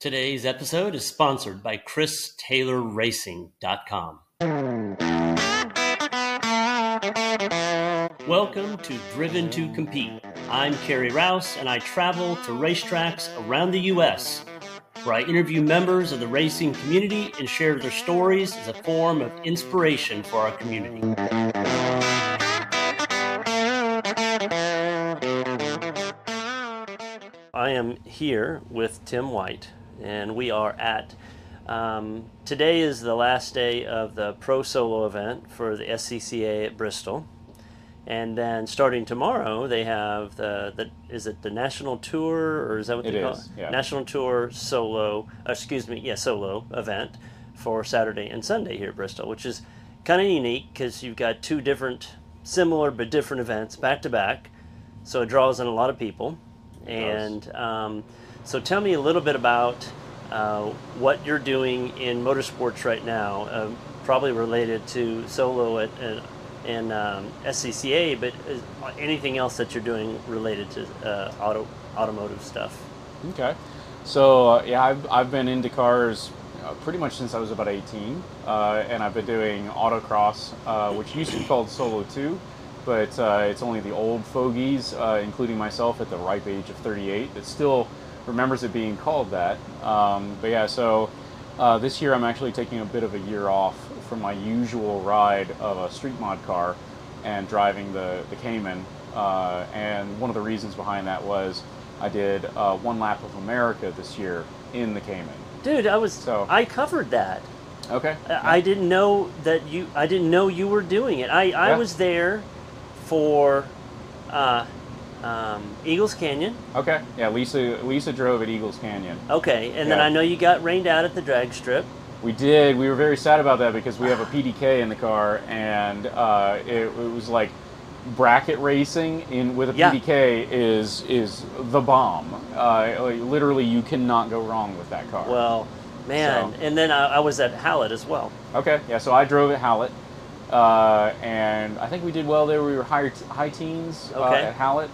Today's episode is sponsored by ChrisTaylorRacing.com. Welcome to Driven to Compete. I'm Carey Rouse, and I travel to racetracks around the U.S. where I interview members of the racing community and share their stories as a form of inspiration for our community. I am here with Tim White, and we are at. Um, today is the last day of the Pro Solo event for the SCCA at Bristol, and then starting tomorrow they have the, the is it the National Tour or is that what It they call is, it? yeah. National Tour Solo, excuse me, yeah, Solo event for Saturday and Sunday here at Bristol, which is kind of unique because you've got two different, similar but different events back to back, so it draws in a lot of people. And um, so, tell me a little bit about uh, what you're doing in motorsports right now, um, probably related to solo at, at and um, SCCA, but anything else that you're doing related to uh, auto automotive stuff? Okay. So uh, yeah, I've, I've been into cars uh, pretty much since I was about 18, uh, and I've been doing autocross, uh, which used to be called Solo 2, but uh, it's only the old fogies, uh, including myself at the ripe age of 38, that still remembers it being called that. Um, but yeah, so uh, this year I'm actually taking a bit of a year off from my usual ride of a street mod car and driving the, the Cayman. Uh, and one of the reasons behind that was I did uh, one lap of America this year in the Cayman. Dude, I was So- I covered that. Okay. I I didn't know that you. I didn't know you were doing it. I, I Yeah. was there for uh, um, Eagles Canyon. Okay. Yeah, Lisa Lisa drove at Eagles Canyon. Okay, and then I know you got rained out at the drag strip. We did. We were very sad about that because we have a PDK in the car, and uh, it, it was like bracket racing in with a Yeah. PDK is is the bomb. Uh, like, literally, you cannot go wrong with that car. Well, man, So- and then I, I was at Hallett as well. Okay, yeah. So I drove at Hallett, uh, and I think we did well there. We were high high teens uh, Okay. at Hallett,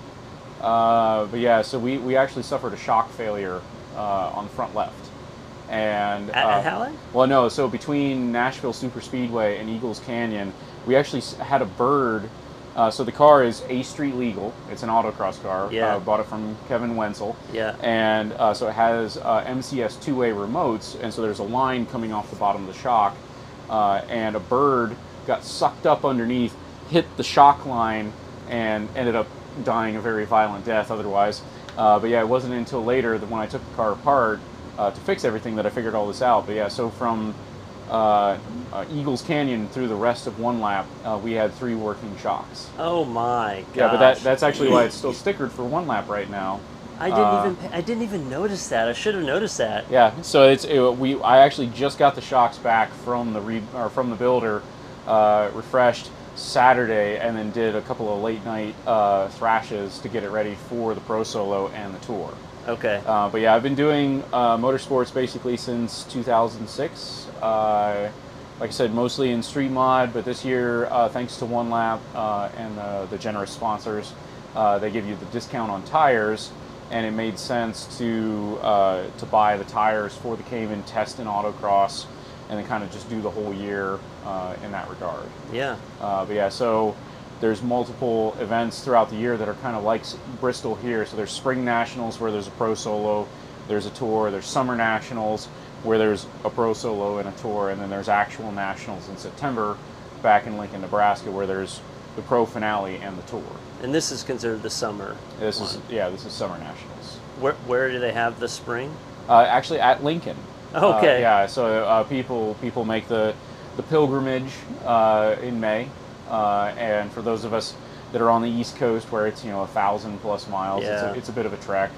uh, but yeah. So we, we actually suffered a shock failure uh, on the front left, and At, uh, at Hallett? Well, no. So between Nashville Super Speedway and Eagles Canyon, we actually had a bird. Uh, so the car is A Street legal. It's an autocross car. Yeah. Uh, bought it from Kevin Wenzel. Yeah. And uh, so it has uh, MCS two-way remotes, and so there's a line coming off the bottom of the shock, uh, and a bird got sucked up underneath, hit the shock line, and ended up dying a very violent death. Otherwise, uh, but yeah, it wasn't until later that when I took the car apart uh, to fix everything that I figured all this out. But yeah, so from uh, uh, Eagles Canyon through the rest of one lap, uh, we had three working shocks. Oh my god! Yeah, but that, that's actually why it's still stickered for one lap right now. I didn't uh, even I didn't even notice that. I should have noticed that. Yeah, so it's it, we. I actually just got the shocks back from the re, or from the builder, uh, refreshed Saturday, and then did a couple of late night uh, thrashes to get it ready for the pro solo and the tour. Okay. Uh, but yeah, I've been doing uh, motorsports basically since 2006. Uh, like I said, mostly in street mod, but this year, uh, thanks to One Lap uh, and the, the generous sponsors, uh, they give you the discount on tires, and it made sense to uh, to buy the tires for the Cayman test in autocross, and then kind of just do the whole year uh, in that regard. yeah. Uh, but yeah, so there's multiple events throughout the year that are kind of like Bristol here. So there's Spring Nationals where there's a pro solo, there's a tour. There's Summer Nationals where there's a pro solo and a tour, and then there's actual nationals in September back in Lincoln, Nebraska, where there's the pro finale and the tour. And this is considered the summer. This is yeah, this is Summer Nationals. Where where do they have the spring? Uh, actually, at Lincoln. Uh, Okay. yeah. So uh, people people make the the pilgrimage uh, in May, uh, and for those of us that are on the East Coast where it's you know a thousand plus miles, Yeah. it's, a, it's a bit of a trek.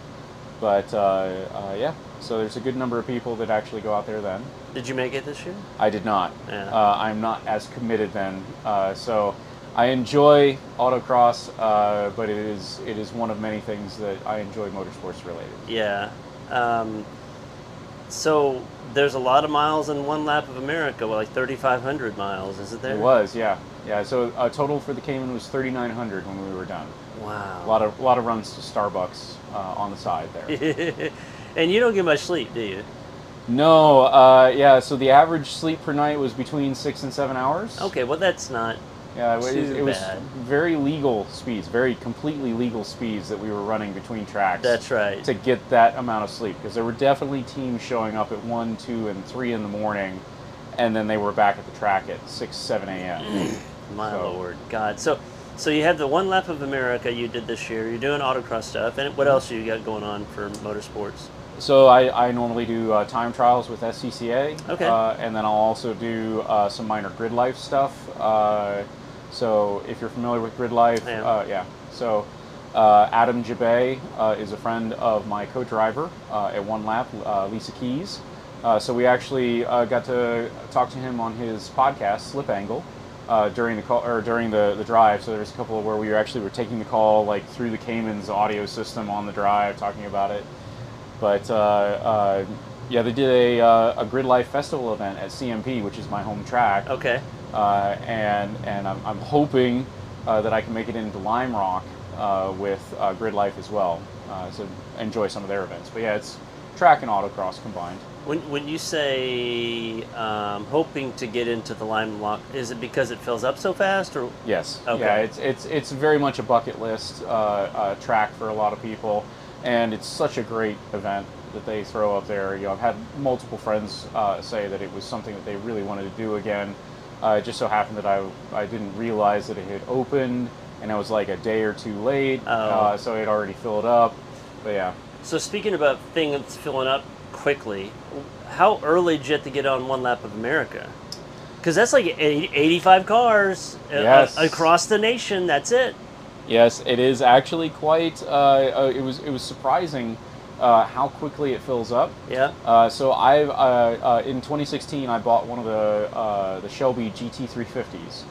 But uh, uh, yeah, so there's a good number of people that actually go out there then. Did you make it this year? I did not. Yeah. Uh, I'm not as committed then. Uh, so I enjoy autocross, uh, but it is it is one of many things that I enjoy motorsports related. Yeah. Um, so there's a lot of miles in one lap of America, well, like 3,500 miles, is it there? It was, yeah, yeah. So a total for the Cayman was 3,900 when we were done. Wow. A lot of a lot of runs to Starbucks uh, on the side there. and you don't get much sleep, do you? no, uh, yeah. So the average sleep per night was between six and seven hours. Okay, well that's not. Yeah, it was, it was very legal speeds, very completely legal speeds that we were running between tracks. That's right. To get that amount of sleep, because there were definitely teams showing up at one, two, and three in the morning, and then they were back at the track at six, seven a.m. My So- lord, God. So, so you have the one lap of America you did this year. You're doing autocross stuff, and what else do you got going on for motorsports? So I, I normally do uh, time trials with SCCA. Okay. Uh, and then I'll also do uh, some minor grid life stuff. So if you're familiar with grid life, I uh, yeah. So uh, Adam Jabay uh, is a friend of my co-driver uh, at One Lap, uh, Lisa Keys. Uh, so we actually uh, got to talk to him on his podcast, Slip Angle. Uh, during the call or during the, the drive, so there's a couple of where we were actually were taking the call like through the Cayman's audio system on the drive, talking about it. But uh, uh, yeah, they did a, uh, a Grid Life Festival event at CMP, which is my home track. Okay. Uh, and and I'm, I'm hoping uh, that I can make it into Lime Rock uh, with uh, Grid Life as well. Uh, so enjoy some of their events. But yeah, it's track and autocross combined. When when you say um, hoping to get into the Lime Rock, is it because it fills up so fast, or Yes. Okay. Yeah, it's it's it's very much a bucket list uh, uh, track for a lot of people, and it's such a great event that they throw up there. You know, I've had multiple friends uh, say that it was something that they really wanted to do again. Uh, it just so happened that I I didn't realize that it had opened, and I was like a day or two late, Oh. uh, so it had already filled up. But yeah. So speaking about things filling up quickly, how early did you have to get on one lap of America? Because that's like 80, 85 cars uh, Yes. uh, across the nation. That's it. Yes, it is actually quite. Uh, uh, it was it was surprising uh, how quickly it fills up. Yeah. Uh, so I uh, uh, in 2016 I bought one of the uh, the Shelby GT350s,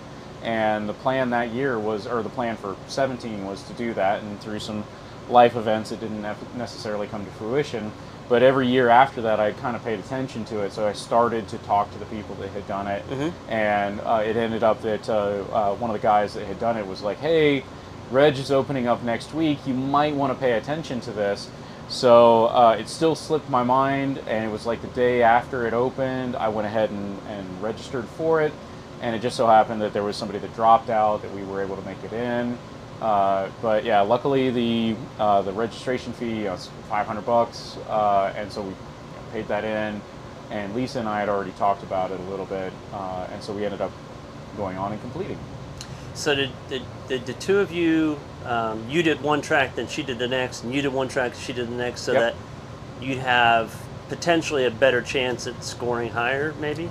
and the plan that year was, or the plan for 17 was to do that, and through some life events it didn't necessarily come to fruition. But every year after that, I kind of paid attention to it, so I started to talk to the people that had done it, and uh, it ended up that uh, uh, one of the guys that had done it was like, "Hey, Reg is opening up next week. You might want to pay attention to this." So uh, it still slipped my mind, and it was like the day after it opened, I went ahead and, and registered for it, and it just so happened that there was somebody that dropped out that we were able to make it in. Uh, but yeah, luckily the uh, the registration fee was 500 bucks, uh, and so we paid that in. And Lisa and I had already talked about it a little bit, uh, and so we ended up going on and completing. So did, did, did the two of you, um, you did one track, then she did the next, and you did one track, she did the next, so Yep. that you'd have potentially a better chance at scoring higher, maybe?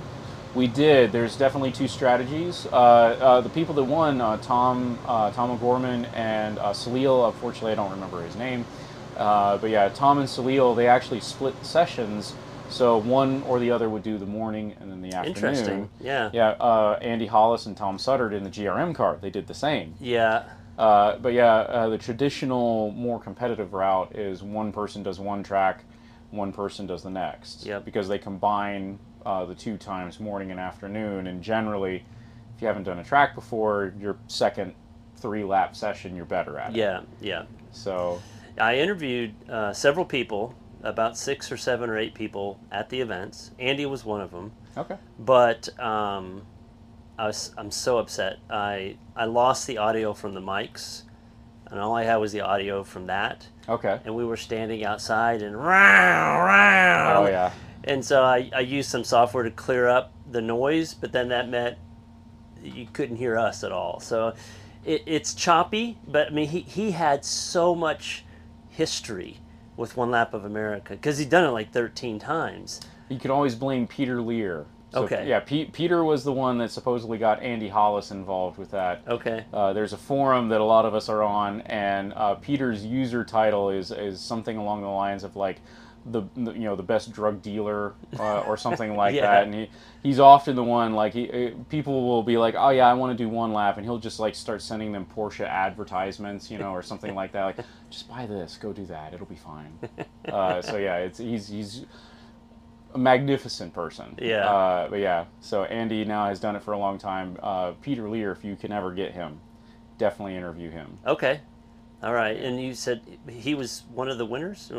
We did. There's definitely two strategies. Uh, uh, the people that won, uh, Tom uh, Tom O'Gorman and uh, Salil. Unfortunately, I don't remember his name. Uh, but yeah, Tom and Salil, they actually split sessions. So one or the other would do the morning and then the afternoon. Interesting. Yeah. Yeah. Uh, Andy Hollis and Tom Suddard in the GRM car. They did the same. Yeah. Uh, but yeah, uh, the traditional, more competitive route is one person does one track, one person does the next. Yep. Because they combine uh, the two times, morning and afternoon, and generally, if you haven't done a track before, your second three lap session, you're better at it. Yeah. Yeah. So, I interviewed uh, several people, about six or seven or eight people at the events. Andy was one of them. okay. but um, I was I'm so upset. I I lost the audio from the mics, and all I had was the audio from that. Okay. And we were standing outside and round round. Oh, yeah. And so I, I used some software to clear up the noise, but then that meant you couldn't hear us at all. So it, it's choppy, but I mean he he had so much history with One Lap of America because he'd done it like 13 times. You can always blame Peter Lear So, Okay. Yeah, Pe- Peter was the one that supposedly got Andy Hollis involved with that. Okay. Uh, there's a forum that a lot of us are on, and uh, Peter's user title is is something along the lines of like the, the you know the best drug dealer uh, or something like Yeah. that. And he he's often the one like he people will be like, oh yeah, I want to do one lap, and he'll just like start sending them Porsche advertisements, you know, or something like that. Like, just buy this, go do that, it'll be fine. Uh, so yeah, it's he's he's a magnificent person. Yeah. Uh, but yeah, so Andy now has done it for a long time. Uh, Peter Lear, if you can ever get him, definitely interview him. Okay. All right. And you said he was one of the winners?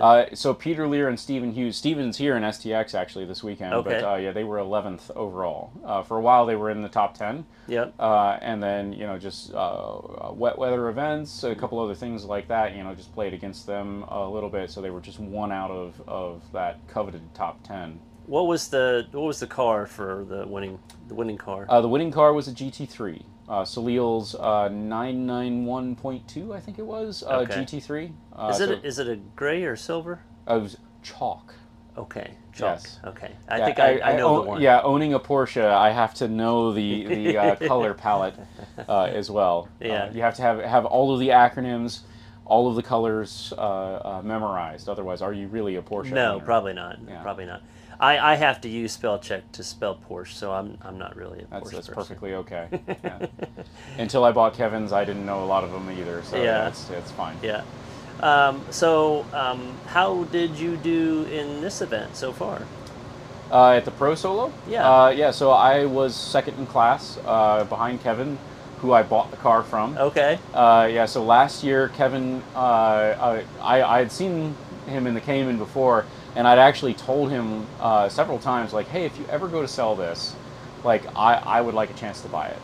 Uh, so Peter Lear and Stephen Hughes. Stephen's here in STX actually this weekend, Okay. but uh, yeah, they were 11th overall. Uh, for a while, they were in the top 10. Yep. Uh, and then you know just uh, wet weather events, a couple other things like that. You know, just played against them a little bit, so they were just one out of, of that coveted top ten. What was the what was the car for the winning the winning car? Uh, the winning car was a GT3, uh, Salil's uh, 991.2, I think it was uh, Okay. GT3. Uh, is it so- a, is it a gray or silver? uh, it was chalk. Okay. Chalk. Yes. Okay. I Yeah, think I, I, know own- the one. Yeah, owning a Porsche, I have to know the the uh, color palette uh, as well. Yeah. Uh, you have to have have all of the acronyms, all of the colors uh, uh, memorized. Otherwise, are you really a Porsche? No, owner? probably not. Yeah. Probably not. I, I have to use spell check to spell Porsche, so I'm I'm not really a That's, Porsche that's person. perfectly okay. Yeah. Until I bought Kevin's, I didn't know a lot of them either, so Yeah. it's it's fine. Yeah. Um, so, um, how did you do in this event so far? Uh, at the pro solo? Yeah. Uh, yeah, so I was second in class uh, behind Kevin, who I bought the car from. Okay. Uh, yeah, so last year, Kevin, uh, I, I had seen him in the Cayman before, and I'd actually told him uh, several times, like, hey, if you ever go to sell this, like, I, I would like a chance to buy it.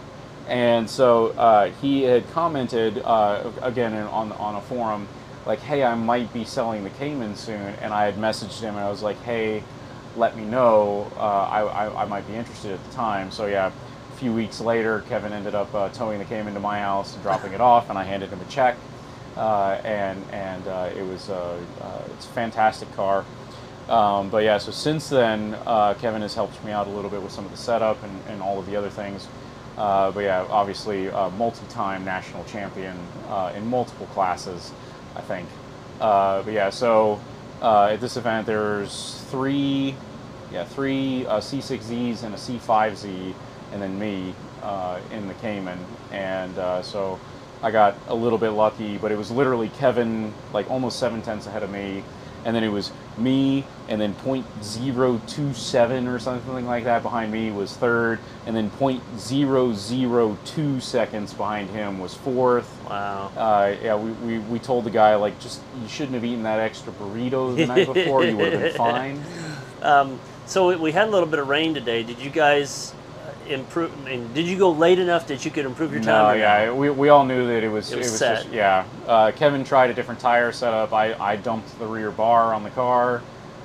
And so uh, he had commented, uh, again, in, on, on a forum, like, hey, I might be selling the Cayman soon, and I had messaged him, and I was like, hey, let me know. Uh, I, I, I might be interested at the time. So yeah, a few weeks later, Kevin ended up uh, towing the Cayman to my house and dropping it off, and I handed him a check. Uh, and and uh, it was uh, uh, it's a fantastic car. Um, but yeah, so since then, uh, Kevin has helped me out a little bit with some of the setup and, and all of the other things. Uh, but yeah, obviously, uh, multi-time national champion uh, in multiple classes, I think. Uh, but yeah, so at this event, there's three, yeah, three uh, C6Zs and a C5Z, and then me in the Cayman. And so I got a little bit lucky, but it was literally Kevin, like almost seven tenths ahead of me, and then it was me, and then .027 or something like that behind me was third, and then .002 seconds behind him was fourth. Wow. Uh, yeah, we, we, we told the guy like just you shouldn't have eaten that extra burrito the night before. You would have been fine. Um, so we- had a little bit of rain today. Did you guys improve? I mean, did you go late enough that you could improve your time? No, yeah, we, we all knew that it was It was just set. yeah. Uh, Kevin tried a different tire setup. I, I dumped the rear bar on the car.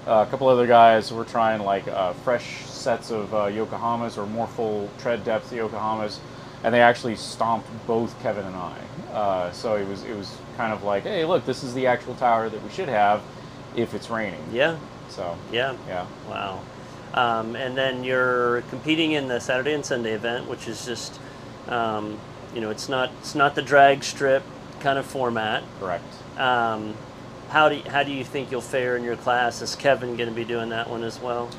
Uh, a couple other guys were trying like uh, fresh sets of uh, Yokohamas or more full tread depth Yokohamas, and they actually stomped both Kevin and I. Uh, so it was it was kind of like, hey, look, this is the actual tire that we should have if it's raining. Yeah. So Yeah. yeah. Wow. Um, and then you're competing in the Saturday and Sunday event, which is just, um, you know, it's not it's not the drag strip kind of format. Correct. Um, how do you, how do you think you'll fare in your class? Is Kevin going to be doing that one as well?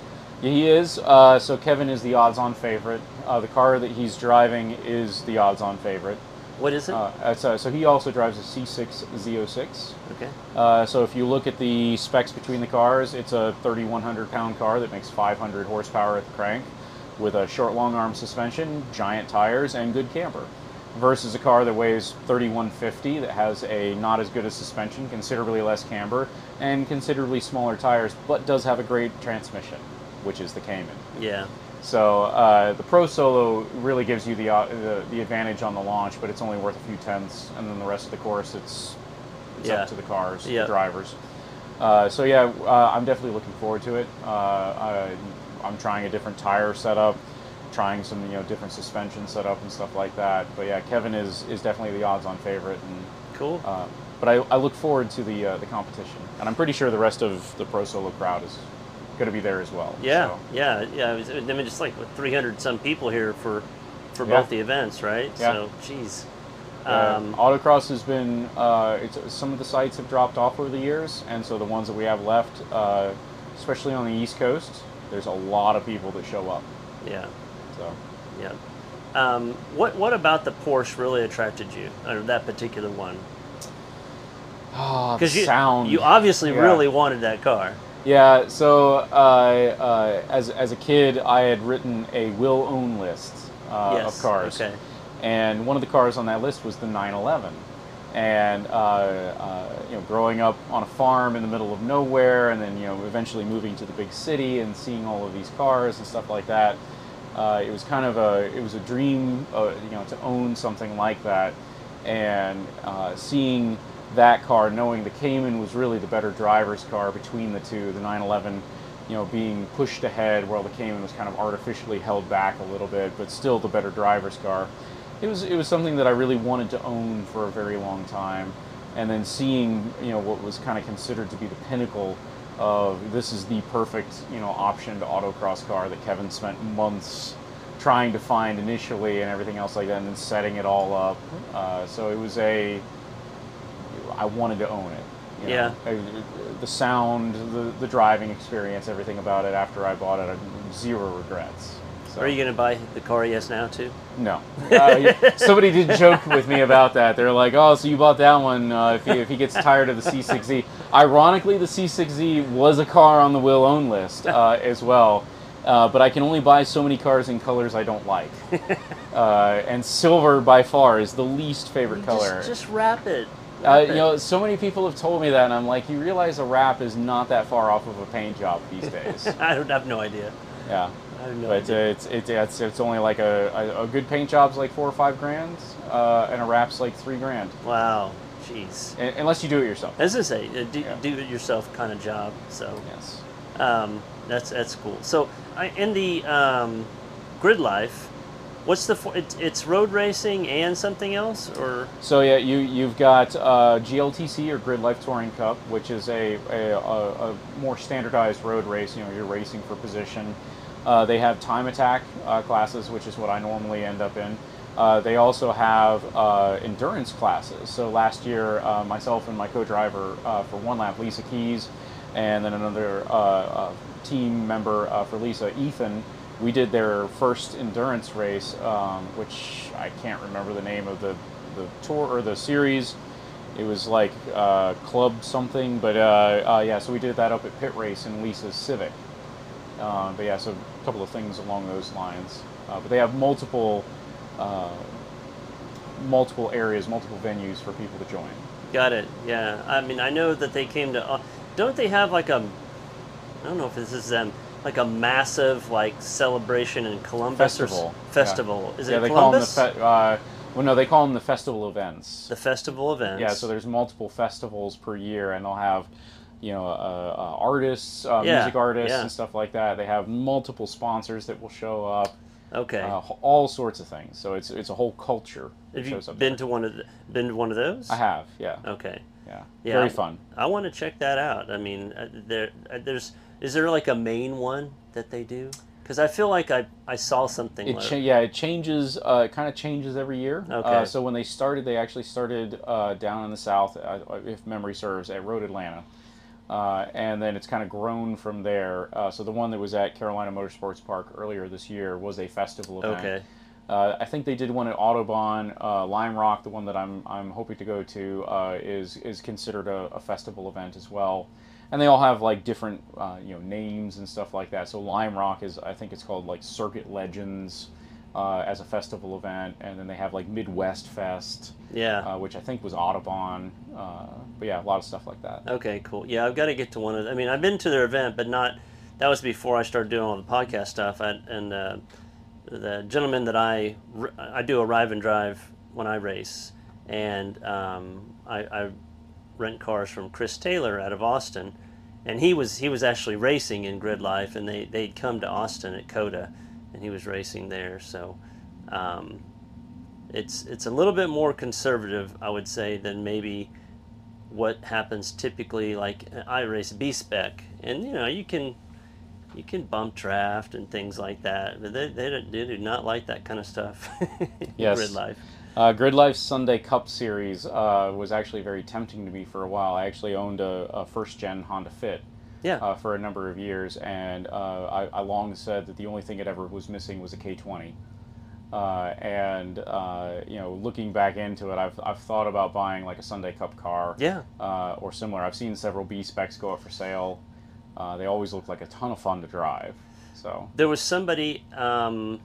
Yeah, he is. Uh, so Kevin is the odds-on favorite. Uh, the car that he's driving is the odds-on favorite. What is it? Uh, uh, so he also drives a C6 Z06. okay. Uh, so if you look at the specs between the cars, it's a 3,100 pound car that makes 500 horsepower at the crank, with a short long arm suspension, giant tires, and good camber. Versus a car that weighs 3,150 that has a not as good a suspension, considerably less camber, and considerably smaller tires, but does have a great transmission, which is the Cayman. Yeah. So uh, the Pro Solo really gives you the, uh, the the advantage on the launch, but it's only worth a few tenths, and then the rest of the course it's it's Yeah. up to the cars, Yeah. the drivers. Uh, so yeah, uh, I'm definitely looking forward to it. Uh, I, I'm trying a different tire setup, trying some you know different suspension setup and stuff like that. But yeah, Kevin is is definitely the odds-on favorite, and Cool. uh, but I, I look forward to the uh, the competition, and I'm pretty sure the rest of the Pro Solo crowd is going to be there as well. Yeah, So, yeah, yeah. Was, I mean, just like 300 some people here for for Yeah. both the events, right? Yeah. So, geez. Um, autocross has been uh, it's, some of the sites have dropped off over the years, and so the ones that we have left, uh, especially on the East Coast, there's a lot of people that show up. yeah, So yeah. Um, what what about the Porsche really attracted you, or that particular one? ah, Because you sound. you obviously Yeah. really wanted that car. Yeah, so uh, uh, as, as a kid, I had written a will own list uh, yes. of cars. Okay. And one of the cars on that list was the 911. And, uh, uh, you know, growing up on a farm in the middle of nowhere and then, you know, eventually moving to the big city and seeing all of these cars and stuff like that, uh, it was kind of a, it was a dream, uh, you know, to own something like that. And uh, seeing that car, knowing the Cayman was really the better driver's car between the two, the 911, you know, being pushed ahead while the Cayman was kind of artificially held back a little bit, but still the better driver's car. It was it was something that I really wanted to own for a very long time, and then seeing you know what was kind of considered to be the pinnacle of this is the perfect you know option to autocross car that Kevin spent months trying to find initially and everything else like that, and then setting it all up. Uh, so it was a I wanted to own it. you know. Yeah. The sound, the, the driving experience, everything about it after I bought it, I- zero regrets. So, Are you going to buy the car yes now too? No. Uh, somebody did joke with me about that. They're like, "Oh, so you bought that one uh, if, he, if he gets tired of the C6Z." Ironically, the C6Z was a car on the will own list uh, as well, uh, but I can only buy so many cars in colors I don't like, uh, and silver by far is the least favorite color. Just, just wrap it. Uh, you know, so many people have told me that, and I'm like, you realize a wrap is not that far off of a paint job these days. I don't have no idea. yeah, I have no but uh, idea. it's it's it's it's only like a, a, a good paint job's like four or five grand, uh, and a wrap's like three grand, wow, jeez. Un- unless you do it yourself. As I say, a do, Yeah. do it yourself kind of job. So Yes. um, that's that's cool. So I, in the um, grid life, what's the it's, it's road racing and something else, or So yeah, you you've got uh, GLTC or Grid Life Touring Cup, which is a, a, a, a more standardized road race. You know, you're racing for position. Uh, they have time attack uh, classes, which is what I normally end up in. Uh, they also have uh, endurance classes. So last year, uh, myself and my co-driver for one lap, Lisa Keys, and then another team member for Lisa, Ethan, we did their first endurance race, um, which I can't remember the name of the, the tour or the series. It was like uh, Club something, but uh, uh, yeah, so we did that up at Pitt Race in Lisa's Civic. Uh, but yeah, so a couple of things along those lines. Uh, but they have multiple, uh, multiple areas, multiple venues for people to join. got it? Yeah. I mean, I know that they came to. Don't they have like a? I don't know if this is them. Like a massive like celebration in Columbus or s- Festival. festival. Yeah. Is yeah, it they Columbus? call them the fe- uh, well, no, they call them the festival events. the festival events. Yeah, so there's multiple festivals per year, and they'll have, you know, uh, uh, artists, uh, Yeah, music artists, and stuff like that. They have multiple sponsors that will show up, okay. uh, all sorts of things. So it's it's a whole culture. have you shows up been there. to one of the, been to one of those? I have, yeah, Okay. yeah, Yeah. very fun. I want to check that out. I mean, uh, there, there's, is there like a main one that they do? Because I feel like I, I saw something. It like, cha- yeah, it changes. Uh, it kind of changes every year. Okay. Uh, so when they started, they actually started uh, down in the south, uh, if memory serves, at Road Atlanta, uh, and then it's kind of grown from there. Uh, so the one that was at Carolina Motorsports Park earlier this year was a festival event. Okay. Uh, I think they did one at Autobahn. Uh, Lime Rock, the one that I'm I'm hoping to go to, uh, is is considered a, a festival event as well. And they all have like different uh, you know names and stuff like that. So Lime Rock is I think it's called like Circuit Legends uh, as a festival event, and then they have like Midwest Fest, Yeah. uh, which I think was Autobahn. Uh, but yeah, a lot of stuff like that. Okay, cool. Yeah, I've got to get to one of. I mean, I've been to their event, but not. That was before I started doing all the podcast stuff. I, and uh, the gentleman that I I do arrive and drive when I race, and um, I, I rent cars from Chris Taylor out of Austin, and he was he was actually racing in Grid Life, and they they'd come to Austin at COTA, and he was racing there. So. Um, it's it's a little bit more conservative, I would say, than maybe what happens typically like I race B spec and you know you can you can bump draft and things like that, but they they, do not like that kind of stuff. Yes. Grid life. Uh, Grid Life Sunday Cup Series uh, was actually very tempting to me for a while. I actually owned a, a first gen Honda Fit Yeah. uh, for a number of years, and uh, I, I long said that the only thing it ever was missing was a K20. Uh, and uh, you know, looking back into it, I've, I've thought about buying like a Sunday Cup car, Yeah. uh, or similar. I've seen several B specs go up for sale. Uh, they always look like a ton of fun to drive. So, There was somebody, um,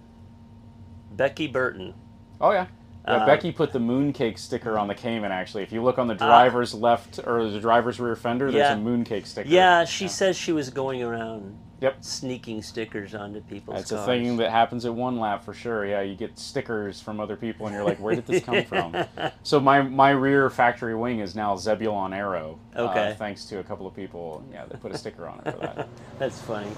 Becky Burton. oh yeah, yeah. Uh, Becky put the mooncake sticker on the Cayman. Actually, if you look on the driver's left or the driver's rear fender, there's Yeah. a mooncake sticker. Yeah, she says she was going around Yep. sneaking stickers onto people's It's a thing that happens at one lap for sure. Yeah, you get stickers from other people, and you're like, "Where did this come from?" So my my rear factory wing is now Zebulon Arrow. uh, Okay. thanks to a couple of people. Yeah, they put a sticker on it for that. That's funny.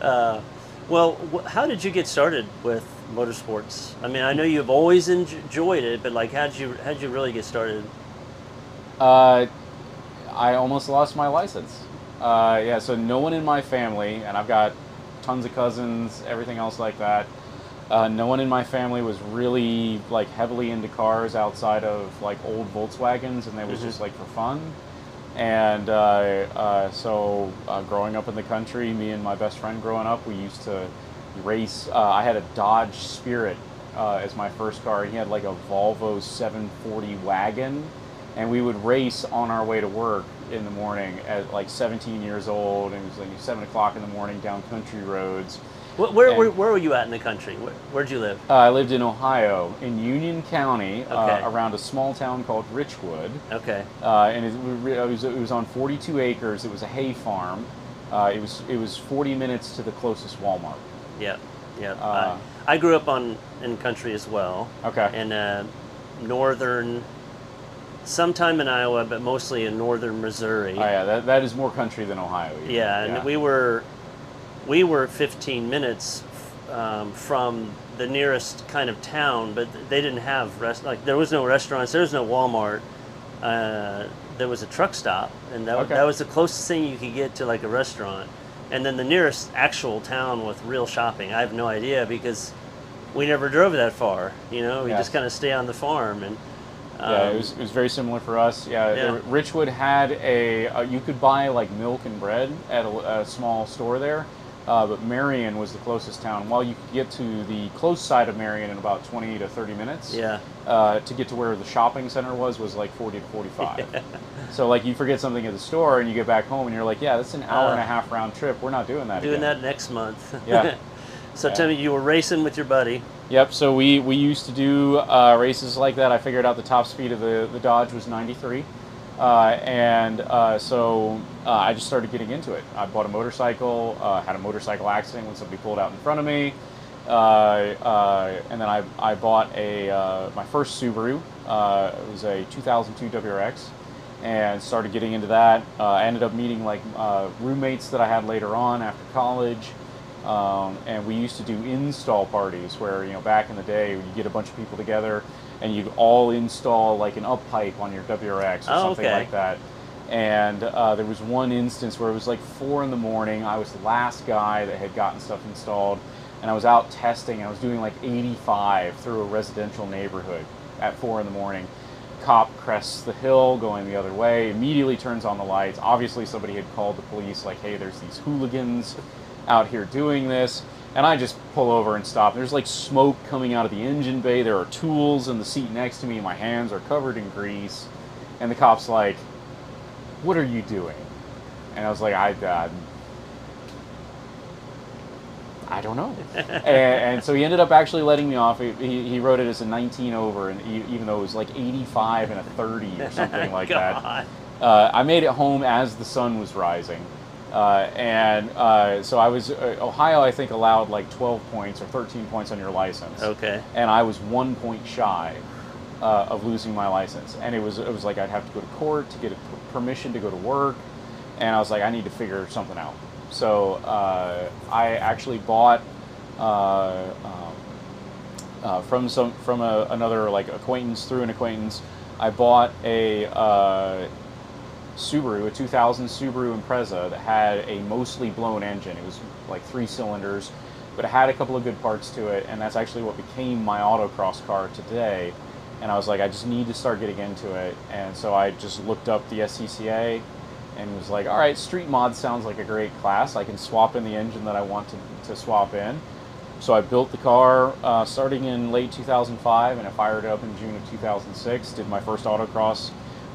Uh, well, how did you get started with motorsports? I mean, I know you've always enjoyed it, but like, how did you how did you really get started? Uh, I almost lost my license. Uh, yeah, so no one in my family, and I've got tons of cousins, everything else like that. Uh, no one in my family was really like heavily into cars outside of like old Volkswagens, and they was just like for fun. And uh, uh, so, uh, growing up in the country, me and my best friend growing up, we used to race. I had a Dodge Spirit as my first car, and he had like a Volvo 740 wagon, and we would race on our way to work in the morning at like 17 years old, and it was like 7 o'clock in the morning down country roads. Wh- Where, where, where were you at in the country? Where, where'd you live? Uh, I lived in Ohio, in Union County, Okay. uh, around a small town called Richwood. Okay. uh, and it, it was it was on 42 acres. It was a hay farm. Uh, it was it was 40 minutes to the closest Walmart. Yeah. Yeah. Uh, I, I grew up on in country as well. Okay. In uh, northern, sometime in Iowa, but mostly in northern Missouri. Oh yeah, that, that is more country than Ohio. even. Yeah, and we were we were 15 minutes um, from the nearest kind of town, but they didn't have rest like there was no restaurants, there was no Walmart. Uh, there was a truck stop, and that, Okay. that was the closest thing you could get to like a restaurant. And then the nearest actual town with real shopping, I have no idea because we never drove that far. You know, we Yes. just kind of stay on the farm and. Yeah, um, it was, it was very similar for us. Yeah, Yeah. Richwood had a uh, you could buy like milk and bread at a, a small store there, uh, but Marion was the closest town. While you could get to the close side of Marion in about 20 to 30 minutes, Yeah. uh, to get to where the shopping center was was like 40 to 45. So like you forget something at the store and you get back home and you're like, yeah, that's an hour and a Uh, half round trip. We're not doing that. Doing again. that next month. Yeah. so Yeah. tell me, you were racing with your buddy. Yep. So we we used to do uh, races like that. I figured out the top speed of the the Dodge was 93, uh, and uh, so uh, I just started getting into it. I bought a motorcycle, uh, had a motorcycle accident when somebody pulled out in front of me, uh, uh, and then I I bought a my first Subaru. It was a 2002 WRX. And started getting into that. I ended up meeting like roommates that I had later on after college. Um, and we used to do install parties where you know back in the day you get a bunch of people together and you'd all install like an up pipe on your WRX or Oh, something okay. like that. And uh, there was one instance where it was like four in the morning. I was the last guy that had gotten stuff installed, and I was out testing. I was doing like 85 through a residential neighborhood at four in the morning. Cop crests the hill going the other way, immediately turns on the lights. Obviously, somebody had called the police, like, hey, there's these hooligans out here doing this. And I just pull over and stop. There's like smoke coming out of the engine bay. There are tools in the seat next to me. My hands are covered in grease. And the cop's like, What are you doing? And I was like, I, uh, I don't know. and, and so he ended up actually letting me off. He, he, he wrote it as a 19 over, and he, even though it was like 85 and a 30 or something like that. Uh, I made it home as the sun was rising. Uh, and uh, so I was, uh, Ohio, I think, allowed like 12 points or 13 points on your license. Okay. And I was one point shy uh, of losing my license. And it was, it was like I'd have to go to court to get permission to go to work. And I was like, I need to figure something out. So uh, I actually bought uh, um, uh, from some from a, another like acquaintance through an acquaintance. I bought a uh, Subaru, a 2000 Subaru Impreza that had a mostly blown engine. It was like three cylinders, but it had a couple of good parts to it, and that's actually what became my autocross car today. And I was like, I just need to start getting into it, and so I just looked up the SCCA and was like, all right, street mod sounds like a great class. I can swap in the engine that I want to, to swap in. So I built the car uh, starting in late 2005, and I fired it up in June of 2006. Did my first autocross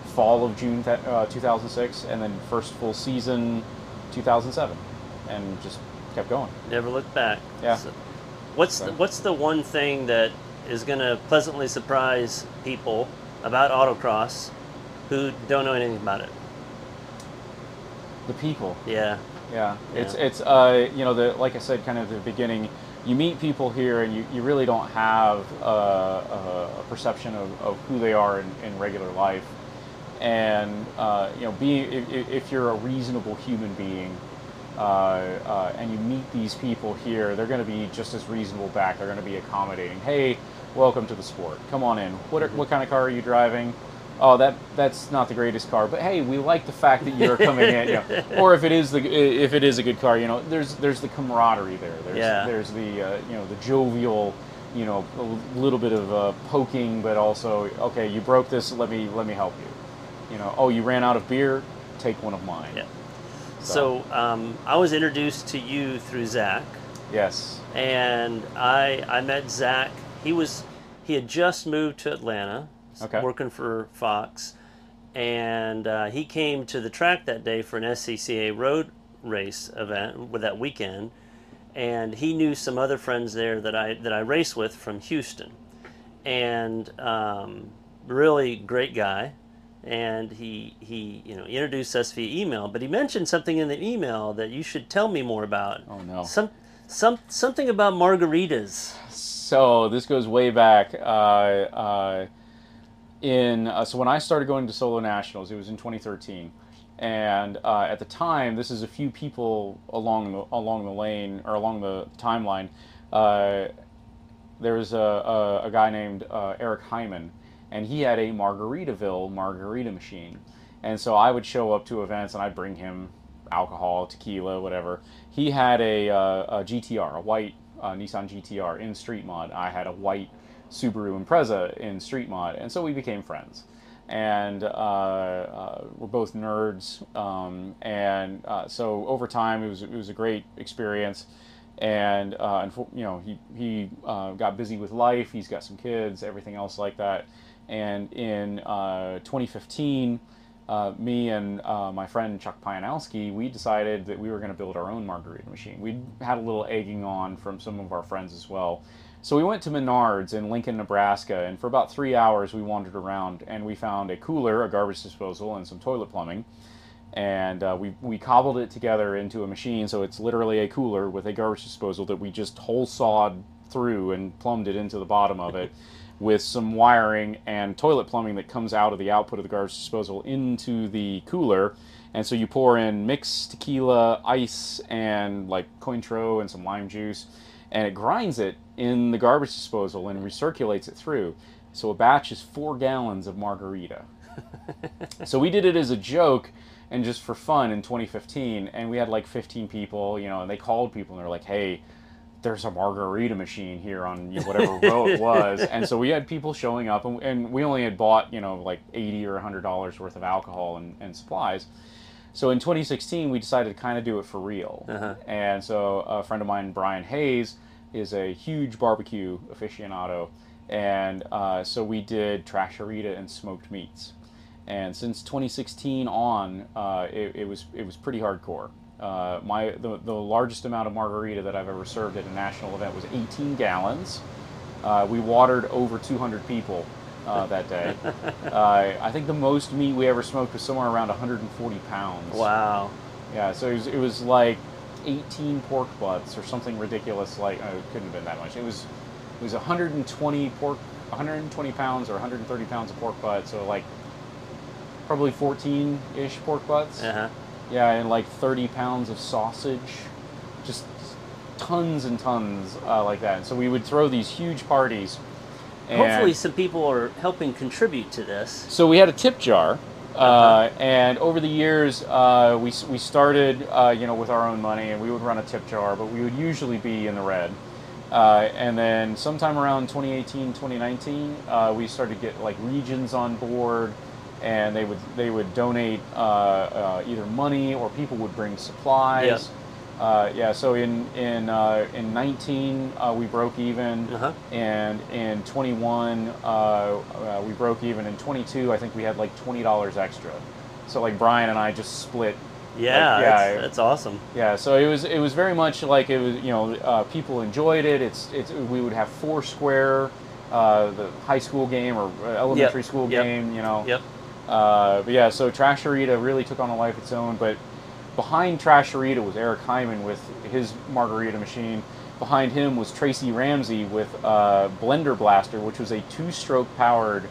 fall of June th- uh, 2006, and then first full season 2007, and just kept going. Never looked back. Yeah. So what's the, what's the one thing that is going to pleasantly surprise people about autocross who don't know anything about it? The people. Yeah. Yeah, it's Yeah. it's uh, you know the like I said kind of at the beginning, you meet people here and you, you really don't have uh, a, a perception of, of who they are in, in regular life, and uh, you know being if, if- you're a reasonable human being, uh, uh, and you meet these people here, they're going to be just as reasonable back. They're going to be accommodating. Hey, welcome to the sport. Come on in. What are, what kind of car are you driving? Oh, that that's not the greatest car, but hey, we like the fact that you're coming in. You know, or if it is the if it is a good car, you know, there's there's the camaraderie there. There's Yeah. there's the uh, you know the jovial, you know, a little bit of uh, poking, but also okay, you broke this. Let me let me help you. You know, oh, you ran out of beer. Take one of mine. Yeah. So um, I was introduced to you through Zach, Yes. and I I met Zach. He was he had just moved to Atlanta, Okay. working for Fox, and uh, he came to the track that day for an SCCA road race event with that weekend, and he knew some other friends there that I that I race with from Houston, and um, really great guy. And he he you know introduced us via email, but he mentioned something in the email that you should tell me more about. Oh, no. Some some something about margaritas. So this goes way back. Uh, uh, in uh, so when I started going to solo nationals, it was in 2013, and uh, at the time, this is a few people along the along the lane or along the timeline. Uh, there was a, a, a guy named uh, Eric Hyman, and he had a Margaritaville margarita machine. And so I would show up to events and I'd bring him alcohol, tequila, whatever. He had a, uh, a GTR, a white uh, Nissan GTR in street mod. I had a white Subaru Impreza in street mod, and so we became friends. And uh, uh, we're both nerds, um, and uh, so over time it was it was a great experience and uh, and you know he he uh, got busy with life. He's got some kids, everything else like that. And in uh, 2015, uh, me and uh, my friend Chuck Pianowski, we decided that we were going to build our own margarita machine. We had a little egging on from some of our friends as well. So we went to Menards in Lincoln, Nebraska, and for about three hours we wandered around and we found a cooler, a garbage disposal, and some toilet plumbing and uh, we, we cobbled it together into a machine so it's literally a cooler with a garbage disposal that we just hole sawed through and plumbed it into the bottom of it with some wiring and toilet plumbing that comes out of the output of the garbage disposal into the cooler. And so you pour in mixed tequila ice and like cointreau and some lime juice and it grinds it in the garbage disposal and recirculates it through. So a batch is four gallons of margarita. So we did it as a joke and just for fun in 2015 and we had like 15 people you know and they called people and they're like hey there's a margarita machine here on you know, whatever row it was. And so we had people showing up and, and we only had bought you know like 80 or 100 dollars worth of alcohol and, and supplies. So in 2016 we decided to kind of do it for real. And so a friend of mine brian hayes is a huge barbecue aficionado. And uh, so we did trasherita and smoked meats. And since 2016 on, uh, it, it was it was pretty hardcore. Uh, my the, the largest amount of margarita that I've ever served at a national event was 18 gallons. Uh, we watered over 200 people uh, that day. uh, I think the most meat we ever smoked was somewhere around 140 pounds. Wow. Yeah, so it was, it was like 18 pork butts or something ridiculous. Like uh, it couldn't have been that much. It was it was 120 pork, 120 pounds or 130 pounds of pork butt. So like probably 14-ish pork butts. Uh huh. Yeah, and like 30 pounds of sausage, just tons and tons uh, like that. And so we would throw these huge parties. And Hopefully, some people are helping contribute to this. so we had a tip jar. Uh, Uh, and over the years, uh, we, we started, uh, you know, with our own money, and we would run a tip jar, but we would usually be in the red. Uh, and then sometime around 2018, 2019, uh, we started to get like regions on board, and they would they would donate uh, uh, either money or people would bring supplies. Yep. Uh, yeah, so in in uh, in 19 uh, we broke even, Uh-huh. and in 21 uh, uh, we broke even. In 22, I think we had like twenty dollars extra. So like Brian and I just split. Yeah, Like, yeah, that's, that's awesome. Yeah, so it was it was very much like it was you know uh, people enjoyed it. It's it's we would have four square, uh, the high school game or elementary school yep, game. You know. Yep. Uh, but yeah, so Trasherita really took on a life of its own. But behind Trasherita was Eric Hyman with his margarita machine. Behind him was Tracy Ramsey with uh, Blender Blaster, which was a two-stroke powered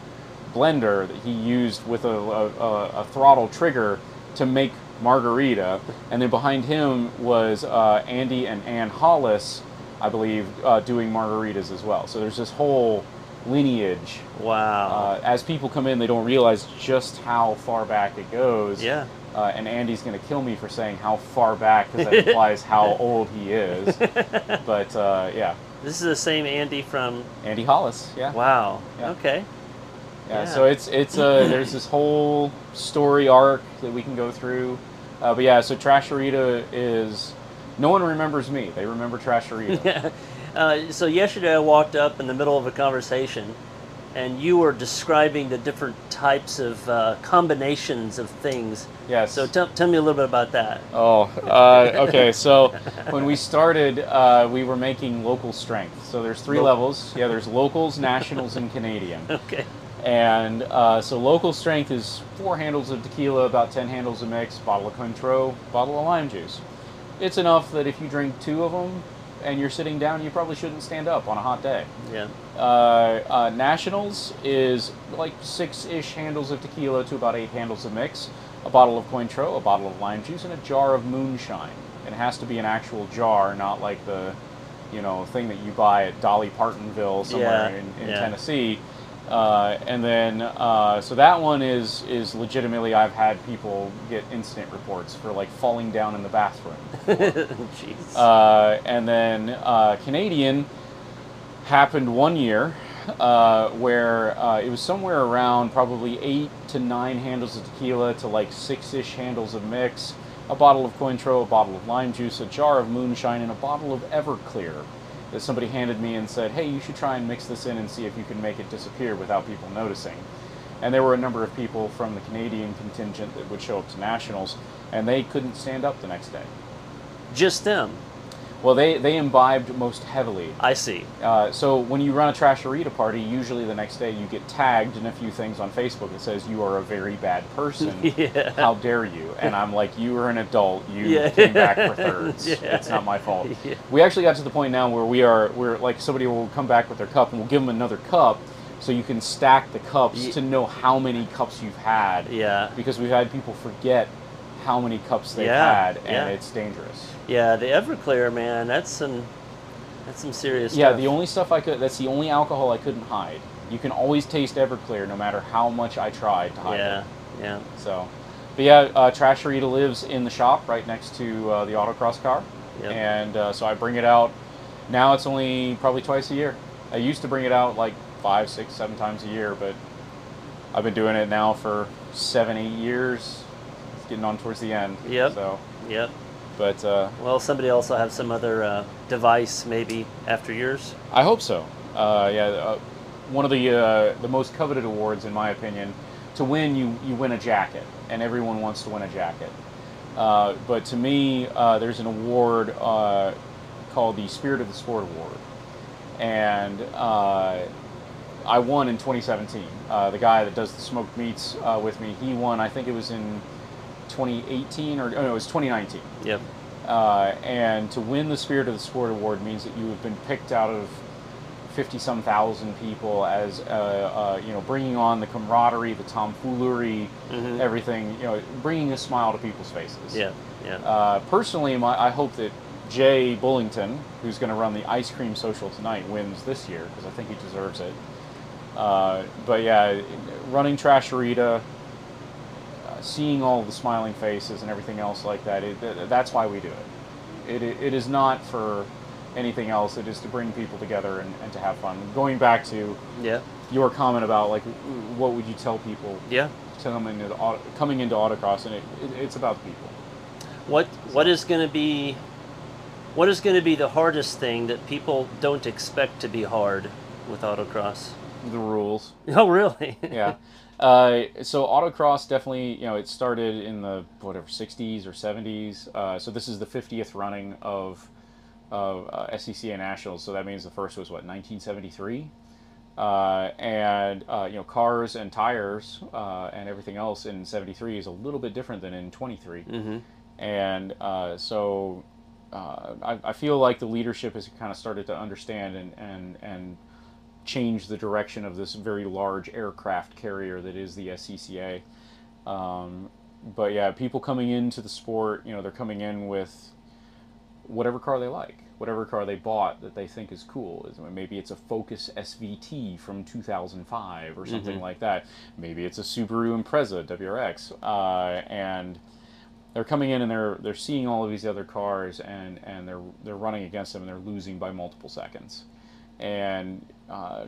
blender that he used with a, a, a, a throttle trigger to make margarita. And then behind him was uh, Andy and Ann Hollis, I believe, uh, doing margaritas as well. So there's this whole lineage Wow. uh, as people come in, they don't realize just how far back it goes. yeah. Uh, and Andy's going to kill me for saying how far back because that implies how old he is. But uh, yeah, This is the same Andy from. Andy Hollis. Yeah. Wow. Yeah. Okay. Yeah. yeah. So it's it's a there's this whole story arc that we can go through. Uh, but yeah, so Trasherita is no one remembers me. They remember Trasherita. Uh, so yesterday I walked up in the middle of a conversation, and you were describing the different types of uh, combinations of things. yes. So tell tell me a little bit about that. Oh, uh, okay. So when we started, uh, we were making local strength. So there's three Lo- levels. Yeah, there's locals, nationals, and Canadian. Okay. And uh, so local strength is four handles of tequila, about ten handles of mix, bottle of Cointreau, bottle of lime juice. It's enough that if you drink two of them and you're sitting down, you probably shouldn't stand up on a hot day. Yeah. Uh, uh, Nationals is like six-ish handles of tequila to about eight handles of mix, a bottle of Cointreau, a bottle of lime juice, and a jar of moonshine. It has to be an actual jar, not like the, you know, thing that you buy at Dolly Partonville somewhere Yeah, in, in yeah. Tennessee. Uh, and then, uh, so that one is is legitimately. I've had people get incident reports for like falling down in the bathroom. Jeez. Uh, and then uh, Canadian happened one year uh, where uh, it was somewhere around probably eight to nine handles of tequila to like six ish handles of mix, a bottle of Cointreau, a bottle of lime juice, a jar of moonshine, and a bottle of Everclear that somebody handed me and said, hey, you should try and mix this in and see if you can make it disappear without people noticing. And there were a number of people from the Canadian contingent that would show up to nationals, and they couldn't stand up the next day. Just them. Well, they, they imbibed most heavily. I see. Uh, so when you run a Trasherita party, usually the next day you get tagged in a few things on Facebook that says you are a very bad person. Yeah. How dare you? And I'm like, you are an adult. You Yeah. came back for thirds. Yeah. It's not my fault. Yeah. We actually got to the point now where we are, we're like somebody will come back with their cup and we'll give them another cup so you can stack the cups Ye- to know how many cups you've had. Yeah. Because we've had people forget how many cups they've Yeah, had and yeah. it's dangerous. Yeah. The Everclear, man. That's some. That's some serious Yeah, stuff. the only stuff I could, that's the only alcohol I couldn't hide. You can always taste Everclear no matter how much I tried to hide Yeah. it. Yeah. Yeah. So, but yeah, uh, Trasherita lives in the shop right next to uh, the autocross car. Yep. And uh, so I bring it out. Now it's only probably twice a year. I used to bring it out like five, six, seven times a year, but I've been doing it now for seven, eight years. Getting on towards the end. Yep. So, Yep. but uh, Well, somebody else will have some other uh, device maybe after yours. I hope so. Uh, yeah, uh, one of the uh, the most coveted awards, in my opinion. To win, you you win a jacket, and everyone wants to win a jacket. Uh, but to me, uh, there's an award uh, called the Spirit of the Sport Award, and uh, I won in 2017. Uh, the guy that does the smoked meats uh, with me, he won. I think it was in 2018 or oh, no, it was 2019. Yep. Uh, and to win the Spirit of the Sport Award means that you have been picked out of 50 some thousand people as, uh, uh, you know, bringing on the camaraderie, the tomfoolery, Mhm. everything, you know, bringing a smile to people's faces. Yeah. Yeah. Uh, personally, my, I hope that Jay Bullington, who's going to run the ice cream social tonight, wins this year because I think he deserves it. Uh, but yeah, running Trasherita, seeing all the smiling faces and everything else like that, it, that's why we do it. It, it. is not for anything else. It is to bring people together and, and to have fun. Going back to Yeah. your comment about like what would you tell people Yeah. come into auto, coming into autocross, and it, it, it's about people. What what is going to be what is going to be the hardest thing that people don't expect to be hard with autocross? The rules. Oh, really? yeah. Uh, so autocross definitely, you know, it started in the whatever 60s or 70s. Uh, so this is the 50th running of of uh, SCCA Nationals. So that means the first was what 1973. Uh, and uh, you know, cars and tires uh, and everything else in '73 is a little bit different than in '23. mm-hmm. And uh, so uh, I, I feel like the leadership has kind of started to understand and, and, and change the direction of this very large aircraft carrier that is the SCCA. Um, but yeah, people coming into the sport, you know, they're coming in with whatever car they like, whatever car they bought that they think is cool. Maybe it's a Focus SVT from 2005 or something Mhm. like that. Maybe it's a Subaru Impreza WRX, uh, and they're coming in and they're they're seeing all of these other cars and and they're they're running against them and they're losing by multiple seconds, and uh,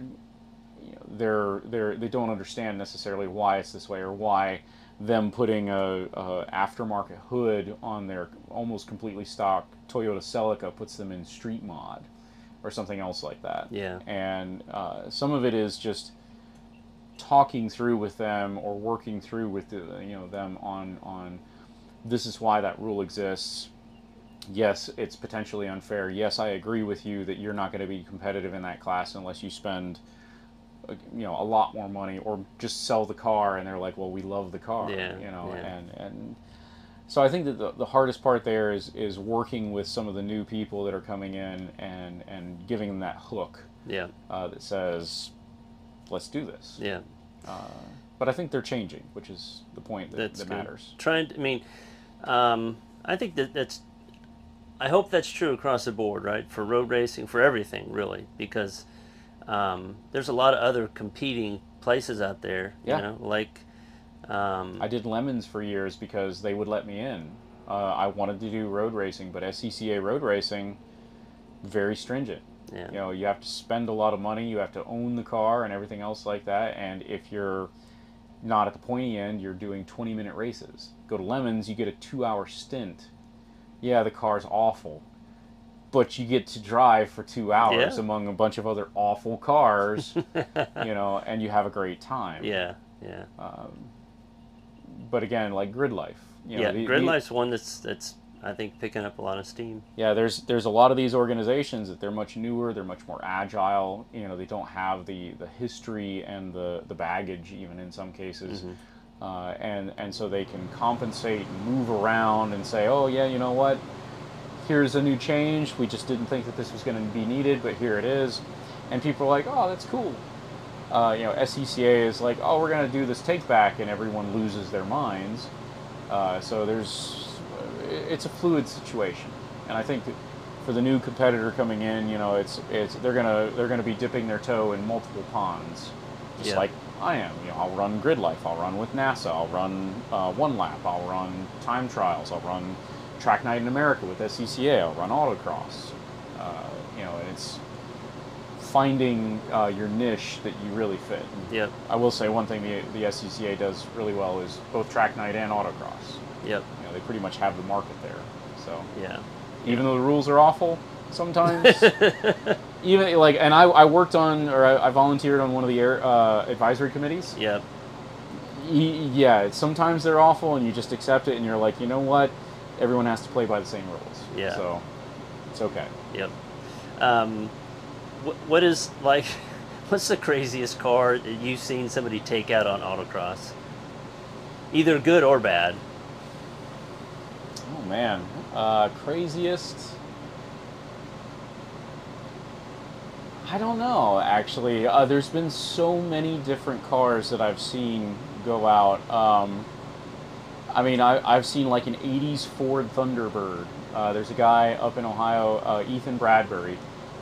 you know, they're they're they don't understand necessarily why it's this way or why them putting a, a aftermarket hood on their almost completely stock Toyota Celica puts them in street mod or something else like that. Yeah. And uh, some of it is just talking through with them or working through with the, you know them on on this is why that rule exists. Yes, it's potentially unfair. Yes, I agree with you that you're not going to be competitive in that class unless you spend uh, you know a lot more money or just sell the car and they're like well we love the car Yeah, you know yeah. and and so I think that the, the hardest part there is is working with some of the new people that are coming in and and giving them that hook Yeah. uh, that says let's do this Yeah. but I think they're changing which is the point that, that matters Trying. To, I mean, um, I think that that's. I hope that's true across the board, right? For road racing, for everything, really, because um, there's a lot of other competing places out there. Yeah. You know, like. Um, I did lemons for years because they would let me in. Uh, I wanted to do road racing, but SCCA road racing, very stringent. yeah. You know, you have to spend a lot of money, you have to own the car and everything else like that. And if you're not at the pointy end, you're doing 20 minute races. Go to lemons, you get a two hour stint. Yeah, the car's awful, but you get to drive for two hours Yeah. among a bunch of other awful cars, you know, and you have a great time. Yeah. Yeah. Um, but again, like grid life. You know, yeah. the- Grid the- Life's one that's that's I think picking up a lot of steam. Yeah, there's there's a lot of these organizations that they're much newer, they're much more agile. You know, they don't have the, the history and the, the baggage even in some cases, mm-hmm. Uh, and and so they can compensate and move around and say, oh yeah, you know what, here's a new change. We just didn't think that this was going to be needed, but here it is, and people are like, oh, that's cool. Uh, you know, SCCA is like, oh, we're going to do this take back, and everyone loses their minds. Uh, so there's, it's a fluid situation, and I think that for the new competitor coming in, you know, it's it's they're gonna they're gonna be dipping their toe in multiple ponds, just Yeah. like I am. You know, I'll run grid life, I'll run with NASA, I'll run uh, one lap, I'll run time trials, I'll run track night in America with SCCA, I'll run autocross. Uh, you know, and it's finding uh, your niche that you really fit. Yep. I will say one thing the, the SCCA does really well is both track night and autocross. Yep. You know, they pretty much have the market there. So Yeah. even though the rules are awful sometimes, even like, and I, I worked on or I, I volunteered on one of the air, uh, advisory committees. Yep. Y- yeah, sometimes they're awful, and you just accept it, and you're like, you know what, everyone has to play by the same rules. Yeah. So it's okay. Yep. Um, wh- what is like? What's the craziest car that you've seen somebody take out on autocross? Either good or bad. Oh man, uh, craziest. I don't know. Actually, uh, there's been so many different cars that I've seen go out. Um, I mean, I, I've seen like an '80s Ford Thunderbird. Uh, there's a guy up in Ohio, uh, Ethan Bradbury.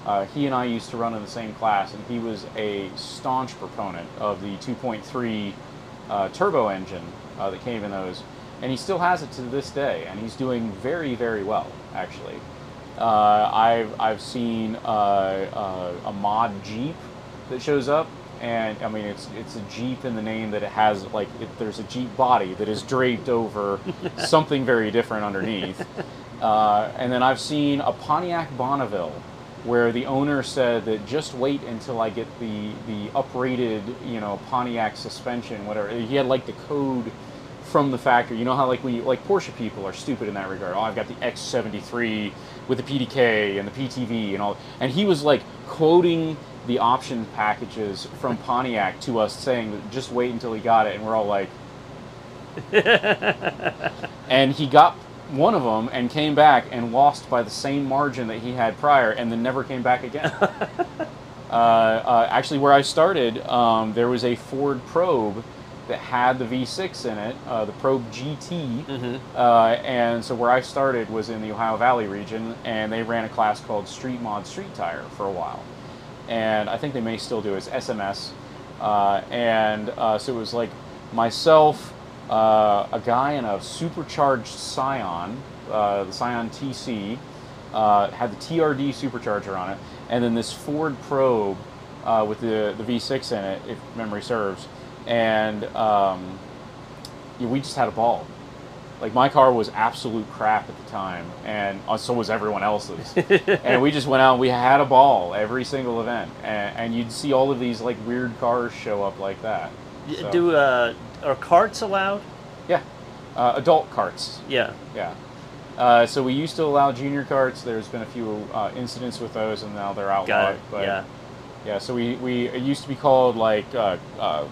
Uh, he and I used to run in the same class, and he was a staunch proponent of the 2.3 uh, turbo engine uh, that came in those, and he still has it to this day, and he's doing very very well actually. Uh, I've I've seen uh, uh, a mod Jeep that shows up, and I mean it's it's a Jeep in the name that it has like it, there's a Jeep body that is draped over something very different underneath. Uh, and then I've seen a Pontiac Bonneville where the owner said that just wait until I get the the uprated you know Pontiac suspension whatever. He had like the code from the factory. You know how like we like Porsche people are stupid in that regard. Oh I've got the X73 with the PDK and the PTV and all and he was like quoting the option packages from Pontiac to us saying just wait until he got it and we're all like and he got one of them and came back and lost by the same margin that he had prior and then never came back again. uh, uh, actually, where I started, um, there was a Ford Probe that had the V6 in it, uh, the Probe GT. Mm-hmm. Uh, and so where I started was in the Ohio Valley region, and they ran a class called Street Mod Street Tire for a while. And I think they may still do it. It's SMS. Uh, and uh, so it was like myself, uh, a guy in a supercharged Scion, uh, the Scion TC, uh, had the TRD supercharger on it, and then this Ford Probe uh, with the, the V6 in it, if memory serves. And um, yeah, we just had a ball. Like my car was absolute crap at the time, and uh, so was everyone else's. and we just went out and we had a ball every single event, and, and you'd see all of these like weird cars show up like that. So- Do uh, are carts allowed? yeah, uh, adult carts. Yeah. Yeah. Uh, so we used to allow junior carts. There's been a few uh, incidents with those, and now they're outlawed. Got it. But yeah. yeah, so we, we it used to be called like uh, uh,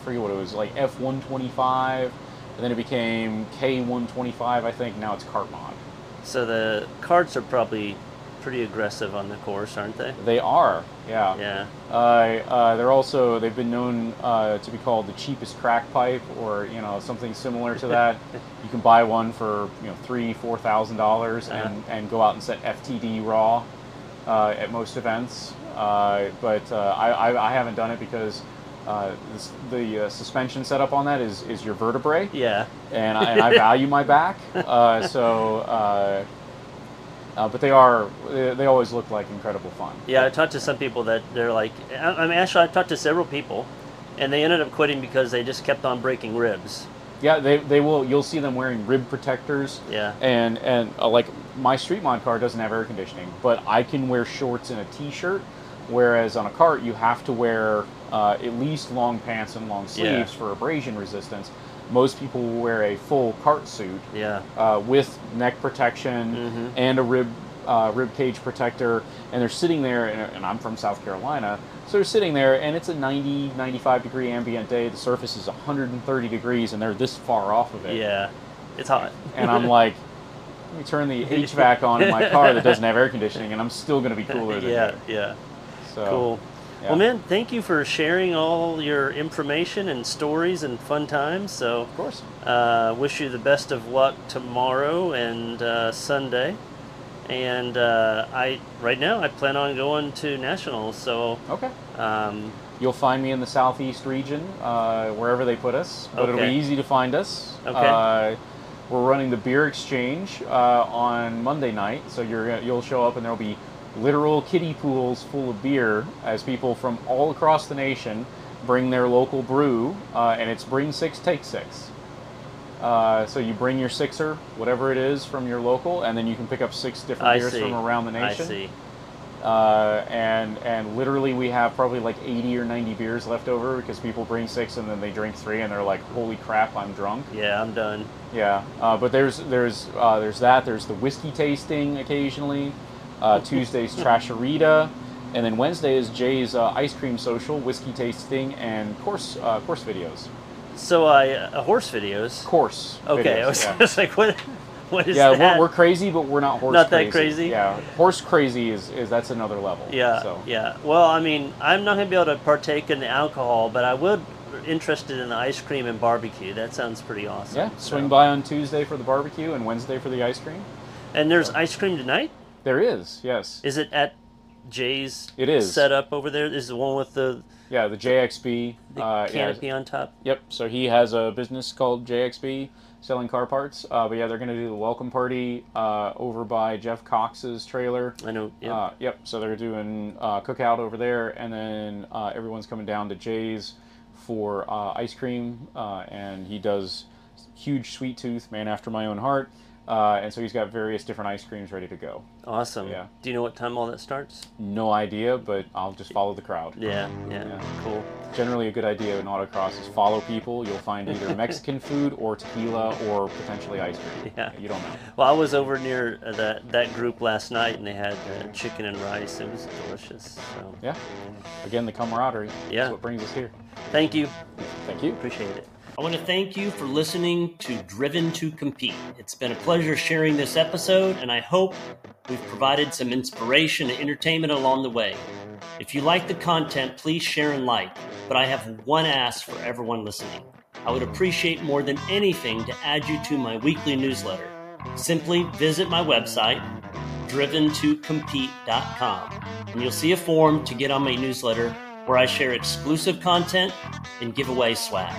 forget what it was like F125, and then it became K125. I think now it's cart mod. So the carts are probably pretty aggressive on the course, aren't they? They are. Yeah. Yeah. Uh, uh, they're also they've been known uh, to be called the cheapest crack pipe, or you know something similar to that. you can buy one for you know three four thousand dollars and and go out and set FTD raw uh, at most events. Uh, but uh, I, I I haven't done it because. Uh, this, the uh, suspension setup on that is, is your vertebrae, Yeah. and I, and I value my back. Uh, so, uh, uh, but they are they, they always look like incredible fun. Yeah, I talked to some people that they're like, I I mean, actually, I talked to several people, and they ended up quitting because they just kept on breaking ribs. Yeah, they, they will. You'll see them wearing rib protectors. Yeah. And and uh, like my street mod car doesn't have air conditioning, but I can wear shorts and a t-shirt, whereas on a cart you have to wear uh, at least long pants and long sleeves Yeah. for abrasion resistance. Most people will wear a full cart suit Yeah. uh, with neck protection Mhm. and a rib uh, rib cage protector, and they're sitting there. And, and I'm from South Carolina, so they're sitting there, and it's a 90, 95 degree ambient day. The surface is 130 degrees, and they're this far off of it. Yeah. It's hot. And I'm like, let me turn the HVAC on in my car that doesn't have air conditioning, and I'm still going to be cooler than yeah. you. Yeah. So, Cool. yeah. Well, man, thank you for sharing all your information and stories and fun times. So, Of course. uh, wish you the best of luck tomorrow and uh, Sunday. And uh, I, right now, I plan on going to nationals. So, Okay. um, You'll find me in the southeast region, uh, wherever they put us, but it'll be easy to find us. Okay. Uh, we're running the beer exchange uh, on Monday night, so you're you'll show up and there'll be literal kiddie pools full of beer as people from all across the nation bring their local brew, uh, and it's bring six, take six. Uh, so you bring your sixer, whatever it is, from your local, and then you can pick up six different I beers see. from around the nation I see. uh, and and literally we have probably like 80 or 90 beers left over because people bring six and then they drink three and they're like holy crap i'm drunk Yeah, I'm done. yeah uh, but there's there's uh, there's that there's the whiskey tasting occasionally uh, tuesday's trasherita and then wednesday is jay's uh, ice cream social whiskey tasting and course uh, course videos So, I uh, horse videos. course Okay, videos, I was yeah. just like, what? What is yeah, that? we're, we're crazy, but we're not horse Not that crazy. crazy? Yeah, horse crazy is, is that's another level. Yeah, So. yeah. Well, I mean, I'm not gonna be able to partake in the alcohol, but I would interested in the ice cream and barbecue. That sounds pretty awesome. Yeah, So- swing by on Tuesday for the barbecue and Wednesday for the ice cream. And there's ice cream tonight. There is, yes. Is it at Jay's It is. set up over there. Is the one with the, Yeah, the JXB. the uh, yeah, canopy on top. Yep. So he has a business called JXB selling car parts. Uh, but yeah, they're going to do the welcome party uh, over by Jeff Cox's trailer. I know. Yeah. Uh, yep. So they're doing uh, cookout over there, and then uh, everyone's coming down to Jay's for uh, ice cream, uh, and he does huge sweet tooth, man after my own heart. Uh, and so he's got various different ice creams ready to go. awesome. yeah. Do you know what time all that starts? No idea, but I'll just follow the crowd. Yeah. Yeah. Yeah. Cool. Generally, a good idea in autocross is follow people. You'll find either Mexican food or tequila or potentially ice cream. Yeah. You don't know. Well, I was over near uh, that that group last night, and they had uh, chicken and rice. It was delicious. So, Yeah. Again, the camaraderie. Yeah. That's what brings us here. thank you. Thank you. Appreciate it. I want to thank you for listening to Driven to Compete. It's been a pleasure sharing this episode, and I hope we've provided some inspiration and entertainment along the way. If you like the content, please share and like. But I have one ask for everyone listening. I would appreciate more than anything to add you to my weekly newsletter. Simply visit my website, driven2compete.com, and you'll see a form to get on my newsletter where I share exclusive content and give away swag.